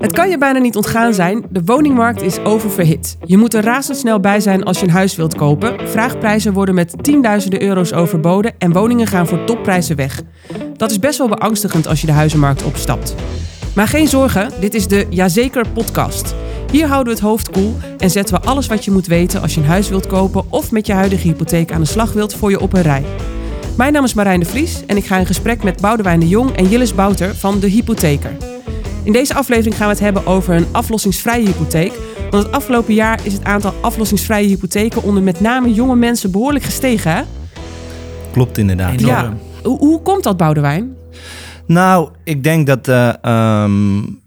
Het kan je bijna niet ontgaan zijn, de woningmarkt is oververhit. Je moet er razendsnel bij zijn als je een huis wilt kopen. Vraagprijzen worden met tienduizenden euro's overboden en woningen gaan voor topprijzen weg. Dat is best wel beangstigend als je de huizenmarkt opstapt. Maar geen zorgen, dit is de Jazeker podcast. Hier houden we het hoofd koel en zetten we alles wat je moet weten als je een huis wilt kopen of met je huidige hypotheek aan de slag wilt voor je op een rij. Mijn naam is Marijn de Vries en ik ga in gesprek met Boudewijn de Jong en Jillis Bouter van De Hypotheker. In deze aflevering gaan we het hebben over een aflossingsvrije hypotheek. Want het afgelopen jaar is het aantal aflossingsvrije hypotheken onder met name jonge mensen behoorlijk gestegen. Hè? Klopt inderdaad. Ja. Hoe, hoe komt dat, Boudewijn? Nou, ik denk dat uh, um,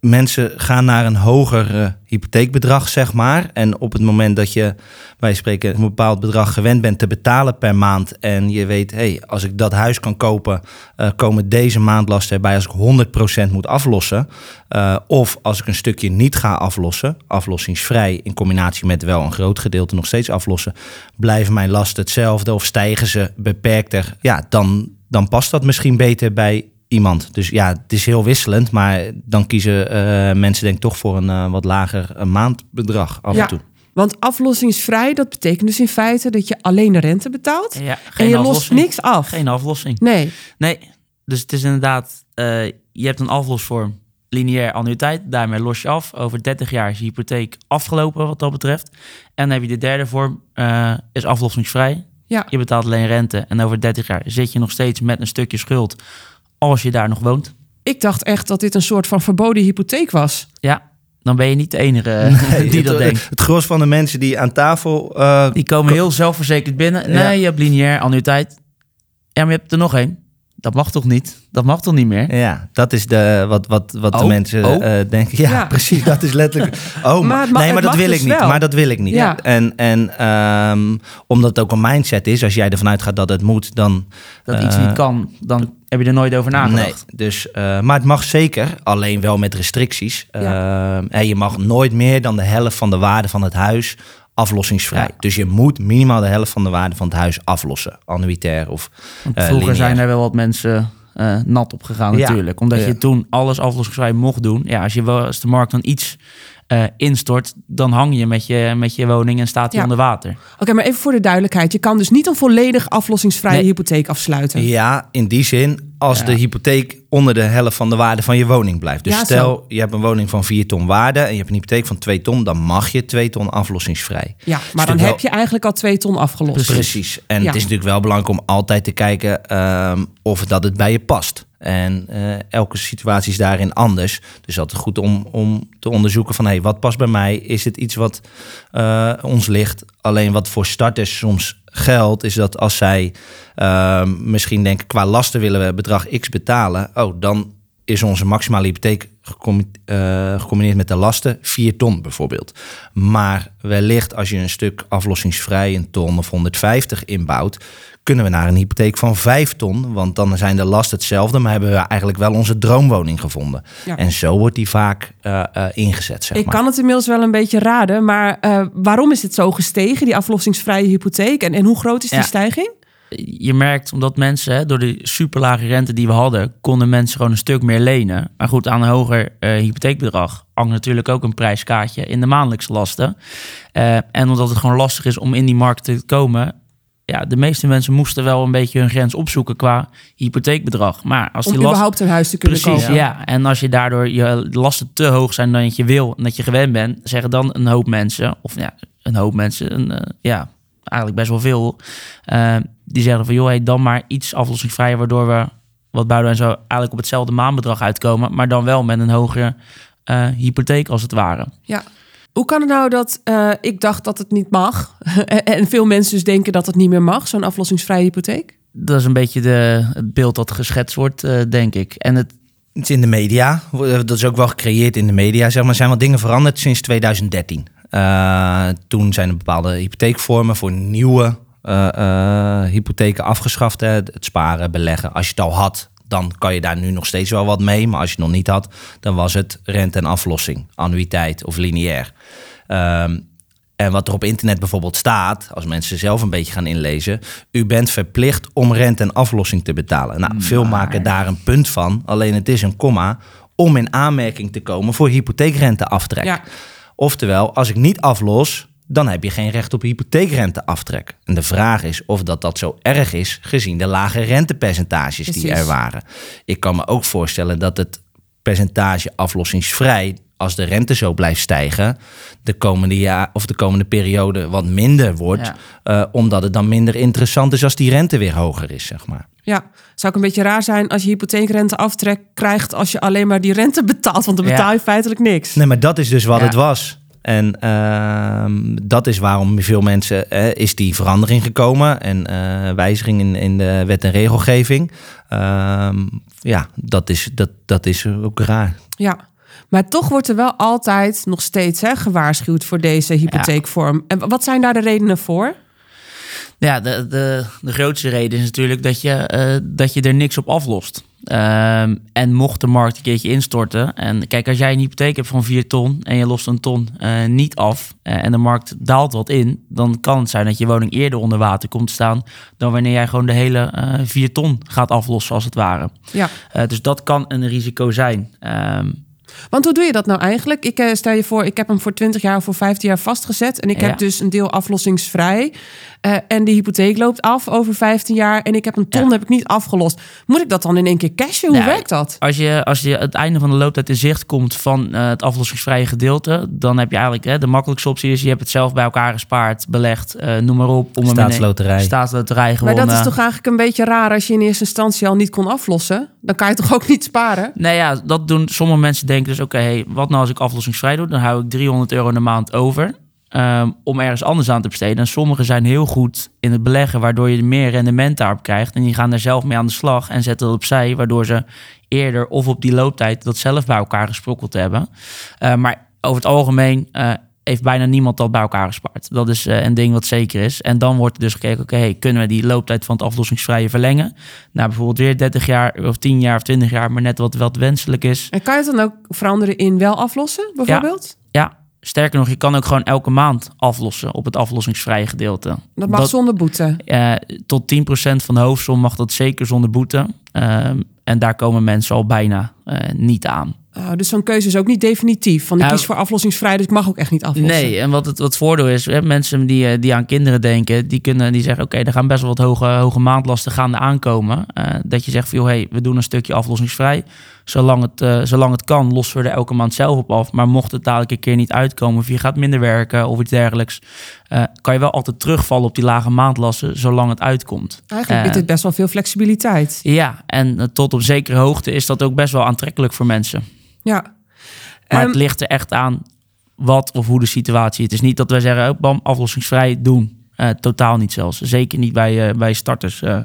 mensen gaan naar een hoger uh, hypotheekbedrag, zeg maar. En op het moment dat je, wij spreken, een bepaald bedrag gewend bent te betalen per maand. En je weet, hey, als ik dat huis kan kopen, uh, komen deze maandlasten erbij als ik 100% moet aflossen. Uh, of als ik een stukje niet ga aflossen, aflossingsvrij in combinatie met wel een groot gedeelte nog steeds aflossen, blijven mijn lasten hetzelfde of stijgen ze beperkter. Ja, dan, dan past dat misschien beter bij iemand. Dus ja, het is heel wisselend, maar dan kiezen uh, mensen denk ik toch voor een uh, wat lager maandbedrag af ja. en toe. Want aflossingsvrij, dat betekent dus in feite dat je alleen de rente betaalt ja, en je lost niks af. Geen aflossing. Nee. Nee, dus het is inderdaad, uh, je hebt een aflosvorm, lineair annuïteit, daarmee los je af. Over 30 jaar is je hypotheek afgelopen wat dat betreft. En dan heb je de derde vorm, uh, is aflossingsvrij. Ja. Je betaalt alleen rente en over 30 jaar zit je nog steeds met een stukje schuld als je daar nog woont. Ik dacht echt dat dit een soort van verboden hypotheek was. Ja, dan ben je niet de enige nee, die dat het, denkt. Het gros van de mensen die aan tafel... Uh, die komen heel zelfverzekerd binnen. Nee, ja. je hebt lineair annuïteit. Ja, maar je hebt er nog één. Dat mag toch niet? Dat mag toch niet meer? Ja, dat is de, wat, wat, wat oh, de mensen oh. uh, denken. Ja, ja, precies. Dat is letterlijk. Oh, maar, mag, nee, maar dat wil dus ik niet. wel. Maar dat wil ik niet. Ja. En, en um, omdat het ook een mindset is, als jij ervan uitgaat dat het moet, dan. Dat uh, iets niet kan, dan heb je er nooit over nagedacht. Nee, dus, uh, maar het mag zeker, alleen wel met restricties. Ja. en je mag nooit meer dan de helft van de waarde van het huis aflossingsvrij. Ja. Dus je moet minimaal de helft van de waarde van het huis aflossen, annuitair of. Want vroeger lineair. zijn er wel wat mensen uh, nat op gegaan Ja. natuurlijk. Omdat Ja. je toen alles aflossingsvrij mocht doen. Ja, als, je, wel- als de markt dan iets eh, instort, dan hang je met je, met je woning en staat die Ja. onder water. Oké, maar even voor de duidelijkheid. Je kan dus niet een volledig aflossingsvrije Nee. hypotheek afsluiten. Ja, in die zin, als Ja. de hypotheek onder de helft van de waarde van je woning blijft. Dus Ja, stel, zo. je hebt een woning van 4 ton waarde en je hebt een hypotheek van 2 ton, dan mag je 2 ton aflossingsvrij. Ja, maar dan heb je eigenlijk al twee ton afgelost. Precies. En Ja. het is natuurlijk wel belangrijk om altijd te kijken ehm, of dat het bij je past. En eh, elke situatie is daarin anders. Dus altijd goed om, om te onderzoeken van... Hey, wat past bij mij? Is het iets wat eh, ons ligt? Alleen wat voor starters soms geldt... is dat als zij ehm, misschien denken... qua lasten willen we bedrag X betalen... oh, dan is onze maximale hypotheek eh, gecombineerd met de lasten 4 ton bijvoorbeeld. Maar wellicht als je een stuk aflossingsvrij een ton of 150 inbouwt, kunnen we naar een hypotheek van 5 ton, want dan zijn de lasten hetzelfde, maar hebben we eigenlijk wel onze droomwoning gevonden. Ja. En zo wordt die vaak eh, eh, ingezet, zeg Ik maar. kan het inmiddels wel een beetje raden, maar waarom is het zo gestegen, die aflossingsvrije hypotheek? En, en hoe groot is die Ja. stijging? Je merkt omdat mensen, hè, door de superlage rente die we hadden, konden mensen gewoon een stuk meer lenen. Maar goed, aan een hoger eh, hypotheekbedrag hangt natuurlijk ook een prijskaartje in de maandelijkse lasten. Eh, en omdat het gewoon lastig is om in die markt te komen, ja, de meeste mensen moesten wel een beetje hun grens opzoeken qua hypotheekbedrag. Maar als Om die last, überhaupt een huis te kunnen Precies, kopen. ja. En als je daardoor je lasten te hoog zijn dan je wil en dat je gewend bent, zeggen dan een hoop mensen, of ja, een hoop mensen, een, eh, ja, eigenlijk best wel veel, eh, die zeggen van joh, hey, dan maar iets aflossingsvrij, waardoor we, wat Boudewijn zo, eigenlijk op hetzelfde maandbedrag uitkomen, maar dan wel met een hogere eh, hypotheek als het ware. Ja. Hoe kan het nou dat eh, ik dacht dat het niet mag en veel mensen dus denken dat het niet meer mag, zo'n aflossingsvrije hypotheek? Dat is een beetje de, het beeld dat geschetst wordt, eh, denk ik. En het, in de media, dat is ook wel gecreëerd in de media, zeg maar. Zijn wat dingen veranderd sinds 2013. Eh, toen zijn er bepaalde hypotheekvormen voor nieuwe eh, eh, hypotheken afgeschaft. Hè. Het sparen, beleggen. Als je het al had, dan kan je daar nu nog steeds wel wat mee. Maar als je het nog niet had, dan was het rente en aflossing, annuïteit of lineair. Ehm, en wat er op internet bijvoorbeeld staat, als mensen zelf een beetje gaan inlezen, u bent verplicht om rente en aflossing te betalen. Nou, veel maken daar een punt van, alleen het is een komma om in aanmerking te komen voor hypotheekrenteaftrek. Ja. Oftewel, als ik niet aflos, dan heb je geen recht op hypotheekrenteaftrek. En de vraag is of dat, dat zo erg is, gezien de lage rentepercentages die er waren. Ik kan me ook voorstellen dat het percentage aflossingsvrij, als de rente zo blijft stijgen, de komende jaar of de komende periode wat minder wordt, Ja. eh, omdat het dan minder interessant is als die rente weer hoger is, zeg maar. Ja, zou ook een beetje raar zijn als je hypotheekrente aftrek krijgt als je alleen maar die rente betaalt, want dan betaal je feitelijk niks. Nee, maar dat is dus wat Ja. het was. En ehm, dat is waarom veel mensen is die verandering gekomen en eh, wijziging in, in de wet en regelgeving. Ehm, ja, dat is, dat, dat is ook raar. Ja, maar toch wordt er wel altijd nog steeds hè, gewaarschuwd voor deze hypotheekvorm. En wat zijn daar de redenen voor? Ja, de, de, de grootste reden is natuurlijk dat je, eh, dat je er niks op aflost. Ehm, en mocht de markt een keertje instorten. En kijk, als jij een hypotheek hebt van 4 ton en je lost een ton eh, niet af. eh, en de markt daalt wat in. dan kan het zijn dat je woning eerder onder water komt te staan. dan wanneer jij gewoon de hele eh 4 ton gaat aflossen, als het ware. Ja, dus dat kan een risico zijn. Ehm, want hoe doe je dat nou eigenlijk? Ik eh, stel je voor, ik heb hem voor 20 jaar of voor 15 jaar vastgezet. En ik Ja. heb dus een deel aflossingsvrij. Eh, en de hypotheek loopt af over 15 jaar. En ik heb een ton Ja. heb ik niet afgelost. Moet ik dat dan in één keer cashen? Hoe Nou, werkt dat? Als je, als je het einde van de looptijd in zicht komt van eh, het aflossingsvrije gedeelte, dan heb je eigenlijk hè, de makkelijkste optie is: je hebt het zelf bij elkaar gespaard, belegd, eh, noem maar op. Om hem in- Staatsloterij. Staatsloterij Maar gewonnen. dat is toch eigenlijk een beetje raar als je in eerste instantie al niet kon aflossen? Dan kan je toch ook niet sparen? Nee, ja, dat doen sommige mensen denken dus: oké, hey, wat nou als ik aflossingsvrij doe? Dan hou ik 300 euro in de maand over. ehm, om ergens anders aan te besteden. En sommigen zijn heel goed in het beleggen, waardoor je meer rendement daarop krijgt. En die gaan er zelf mee aan de slag en zetten dat opzij, waardoor ze eerder of op die looptijd dat zelf bij elkaar gesprokkeld hebben. Eh, maar over het algemeen eh, heeft bijna niemand dat bij elkaar gespaard. Dat is eh, een ding wat zeker is. En dan wordt er dus gekeken, oké, hey, kunnen we die looptijd van het aflossingsvrije verlengen? Nou, bijvoorbeeld weer 30 jaar of 10 jaar of 20 jaar, maar net wat, wat wenselijk is. En kan je het dan ook veranderen in wel aflossen, bijvoorbeeld? Ja, sterker nog, je kan ook gewoon elke maand aflossen op het aflossingsvrije gedeelte. Dat mag zonder boete. eh, tot 10% van de hoofdsom mag dat zeker zonder boete. Ehm, en daar komen mensen al bijna eh, niet aan. Oh, dus zo'n keuze is ook niet definitief. Van ik Nou, kies voor aflossingsvrij, dus ik mag ook echt niet aflossen. Nee, en wat het wat voordeel is, hè, mensen die, eh, die aan kinderen denken, die kunnen die zeggen, oké, er gaan best wel wat hoge, hoge maandlasten gaande aankomen. Eh, dat je zegt van, joh, hey, we doen een stukje aflossingsvrij. Zolang het, eh, zolang het kan, lossen we er elke maand zelf op af. Maar mocht het dadelijk een keer niet uitkomen, of je gaat minder werken of iets dergelijks, eh, kan je wel altijd terugvallen op die lage maandlasten, zolang het uitkomt. Eigenlijk Eh, biedt het best wel veel flexibiliteit. Ja, en eh, tot op zekere hoogte is dat ook best wel aantrekkelijk voor mensen. Ja. Maar Ehm, het ligt er echt aan wat of hoe de situatie. Het is niet dat wij zeggen, oh, bam, aflossingsvrij doen. Eh, totaal niet zelfs. Zeker niet bij, eh, bij starters eh,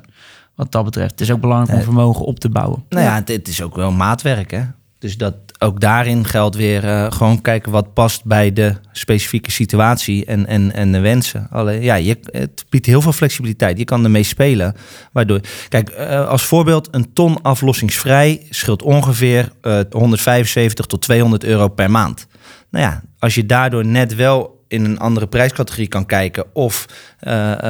wat dat betreft. Het is ook belangrijk om vermogen op te bouwen. Nou ja, het, het is ook wel maatwerk, hè. Dus dat ook daarin geldt weer eh, gewoon kijken wat past bij de specifieke situatie en, en, en de wensen. Alleen, ja, je, het biedt heel veel flexibiliteit. Je kan ermee spelen. Waardoor, kijk, eh, als voorbeeld, een ton aflossingsvrij scheelt ongeveer eh 175 tot 200 euro per maand. Nou ja, als je daardoor net wel in een andere prijscategorie kan kijken of eh,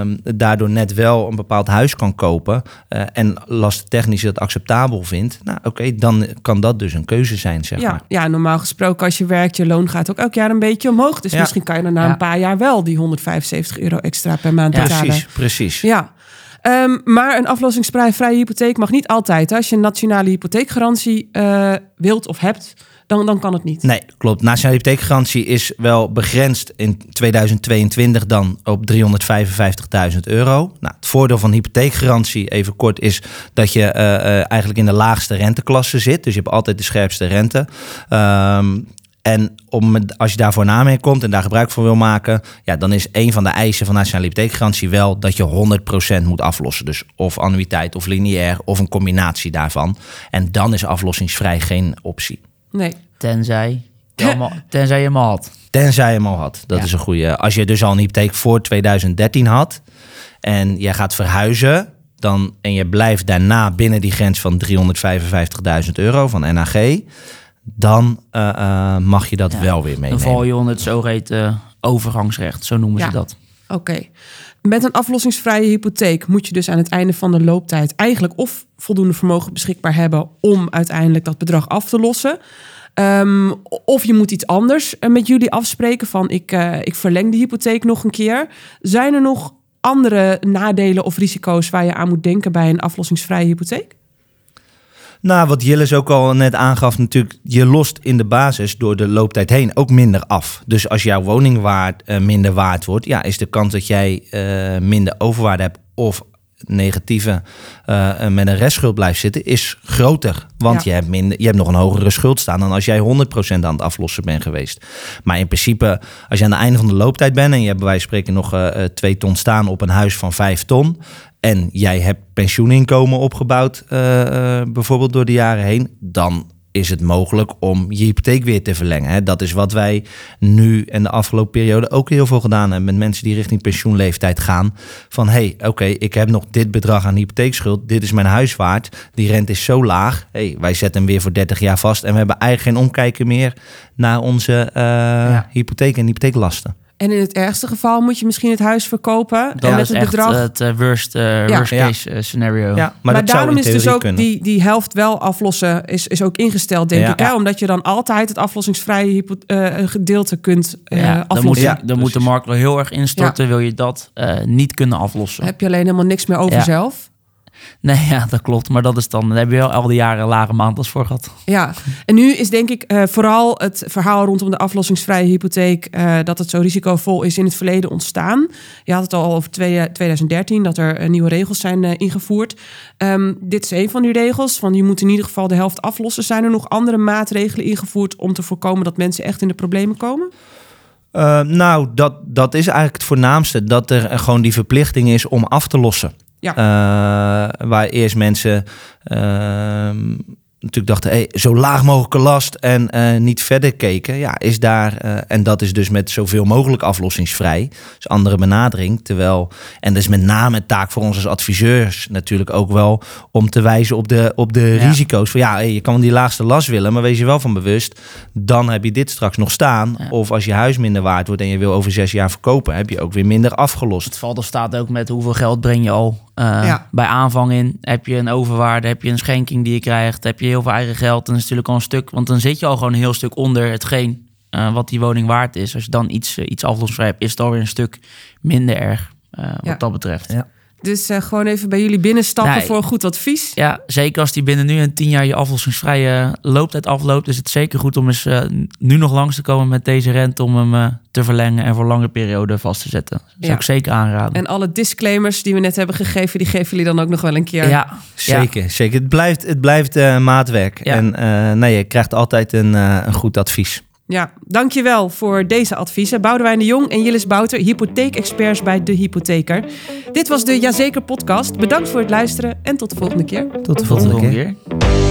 ehm, daardoor net wel een bepaald huis kan kopen eh, en lasttechnisch dat acceptabel vindt, nou oké, dan kan dat dus een keuze zijn, zeg ja, maar. ja, normaal gesproken als je werkt, je loon gaat ook elk jaar een beetje omhoog. Dus Ja. misschien kan je dan na Ja. een paar jaar wel die 175 euro extra per maand Ja, betalen. Precies, precies. Ja. Ehm, maar een aflossingsvrije vrije hypotheek mag niet altijd. Als je een nationale hypotheekgarantie eh, wilt of hebt, dan, dan kan het niet. Nee, klopt. Nationale hypotheekgarantie is wel begrensd in 2022 dan op 355.000 euro. Nou, het voordeel van hypotheekgarantie, even kort, is dat je eh, eh, eigenlijk in de laagste renteklasse zit. Dus je hebt altijd de scherpste rente. Ehm, en om, als je daarvoor een aanmerking komt en daar gebruik van wil maken, ja, dan is een van de eisen van nationale hypotheekgarantie wel dat je 100% moet aflossen. Dus of annuïteit of lineair of een combinatie daarvan. En dan is aflossingsvrij geen optie. Nee. Tenzij je, tenzij je hem al had. Tenzij je hem al had. Dat Ja. is een goede. Als je dus al een hypotheek voor 2013 had en je gaat verhuizen, dan, en je blijft daarna binnen die grens van 355.000 euro van NAG, dan eh, eh, mag je dat Ja. wel weer Dan meenemen. val je onder het zogeheten overgangsrecht. Zo noemen Ja. ze dat. Oké. Met een aflossingsvrije hypotheek moet je dus aan het einde van de looptijd eigenlijk of voldoende vermogen beschikbaar hebben om uiteindelijk dat bedrag af te lossen. Ehm, of je moet iets anders eh, met jullie afspreken van ik, eh, ik verleng de hypotheek nog een keer. Zijn er nog andere nadelen of risico's waar je aan moet denken bij een aflossingsvrije hypotheek? Nou, wat Jillis ook al net aangaf, natuurlijk, je lost in de basis door de looptijd heen ook minder af. Dus als jouw woningwaard uh, minder waard wordt, ja, is de kans dat jij uh, minder overwaarde hebt of negatieve uh, met een restschuld blijft zitten, is groter. Want ja. je, hebt minder, je hebt nog een hogere schuld staan dan als jij 100% aan het aflossen bent geweest. Maar in principe, als je aan het einde van de looptijd bent en je hebt bij wijze van spreken nog uh, 2 ton staan op een huis van 5 ton. En jij hebt pensioeninkomen opgebouwd, uh, bijvoorbeeld door de jaren heen, dan is het mogelijk om je hypotheek weer te verlengen. Dat is wat wij nu en de afgelopen periode ook heel veel gedaan hebben met mensen die richting pensioenleeftijd gaan. Van hé, hey, oké, ik heb nog dit bedrag aan hypotheekschuld, dit is mijn huis waard, die rente is zo laag. Hey, wij zetten hem weer voor 30 jaar vast en we hebben eigenlijk geen omkijken meer naar onze uh, ja. hypotheek en hypotheeklasten. En in het ergste geval moet je misschien het huis verkopen. Dat en met is het bedrag. het uh, worst, uh, ja. worst case uh, scenario. Ja, maar, daarom is dus ook kunnen. die, die helft wel aflossen, is, is ook ingesteld, denk Ja. ik. Hè? Omdat je dan altijd het aflossingsvrije hypo- eh, gedeelte kunt eh Ja, dan moet, aflossen. dan moet de markt wel heel erg instorten, wil je dat eh, niet kunnen aflossen. Heb je alleen helemaal niks meer over Ja. zelf. Nee, ja, dat klopt. Maar dat is dan, daar heb je wel al die jaren lage maandels voor gehad. Ja, en nu is denk ik eh, vooral het verhaal rondom de aflossingsvrije hypotheek... eh, dat het zo risicovol is in het verleden ontstaan. Je had het al over twee- 2013, dat er eh, nieuwe regels zijn eh, ingevoerd. Ehm, dit is een van die regels, van je moet in ieder geval de helft aflossen. Zijn er nog andere maatregelen ingevoerd om te voorkomen dat mensen echt in de problemen komen? Uh, nou, dat, dat is eigenlijk het voornaamste. Dat er gewoon die verplichting is om af te lossen. Ja. Uh, waar eerst mensen uh, natuurlijk dachten, hey, zo laag mogelijke last en uh, niet verder keken. Ja, is daar, uh, en dat is dus met zoveel mogelijk aflossingsvrij. Dus andere benadering. Terwijl, en dat is met name een taak voor ons als adviseurs natuurlijk ook wel om te wijzen op de, op de ja. risico's. Van ja, hey, je kan die laagste last willen, maar wees je wel van bewust. Dan heb je dit straks nog staan. Ja. Of als je huis minder waard wordt en je wil over zes jaar verkopen, heb je ook weer minder afgelost. Het valt er staat ook met hoeveel geld breng je al uh, ja. bij aanvang in. Heb je een overwaarde, heb je een schenking die je krijgt, heb je heel veel eigen geld, dan is het natuurlijk al een stuk, want dan zit je al gewoon een heel stuk onder hetgeen uh, wat die woning waard is. Als je dan iets, uh, iets aflossingsvrij hebt, is het alweer een stuk minder erg uh, wat Ja. dat betreft. Ja. Dus eh, gewoon even bij jullie binnenstappen Nee. voor een goed advies. Ja, zeker als die binnen nu een tien jaar je aflossingsvrije looptijd afloopt, is het zeker goed om eens uh, nu nog langs te komen met deze rente om hem uh, te verlengen en voor lange periode vast te zetten. Dat zou Ja. ik zeker aanraden. En alle disclaimers die we net hebben gegeven, die geven jullie dan ook nog wel een keer. ja, Zeker, zeker. Het blijft, het blijft uh, maatwerk. Ja. En uh, nee, je krijgt altijd een, uh, een goed advies. Ja, dankjewel voor deze adviezen. Boudewijn de Jong en Jillis Bouter, hypotheekexperts bij De Hypotheker. Dit was de Jazeker podcast. Bedankt voor het luisteren en tot de volgende keer. Tot de volgende volgende keer. keer.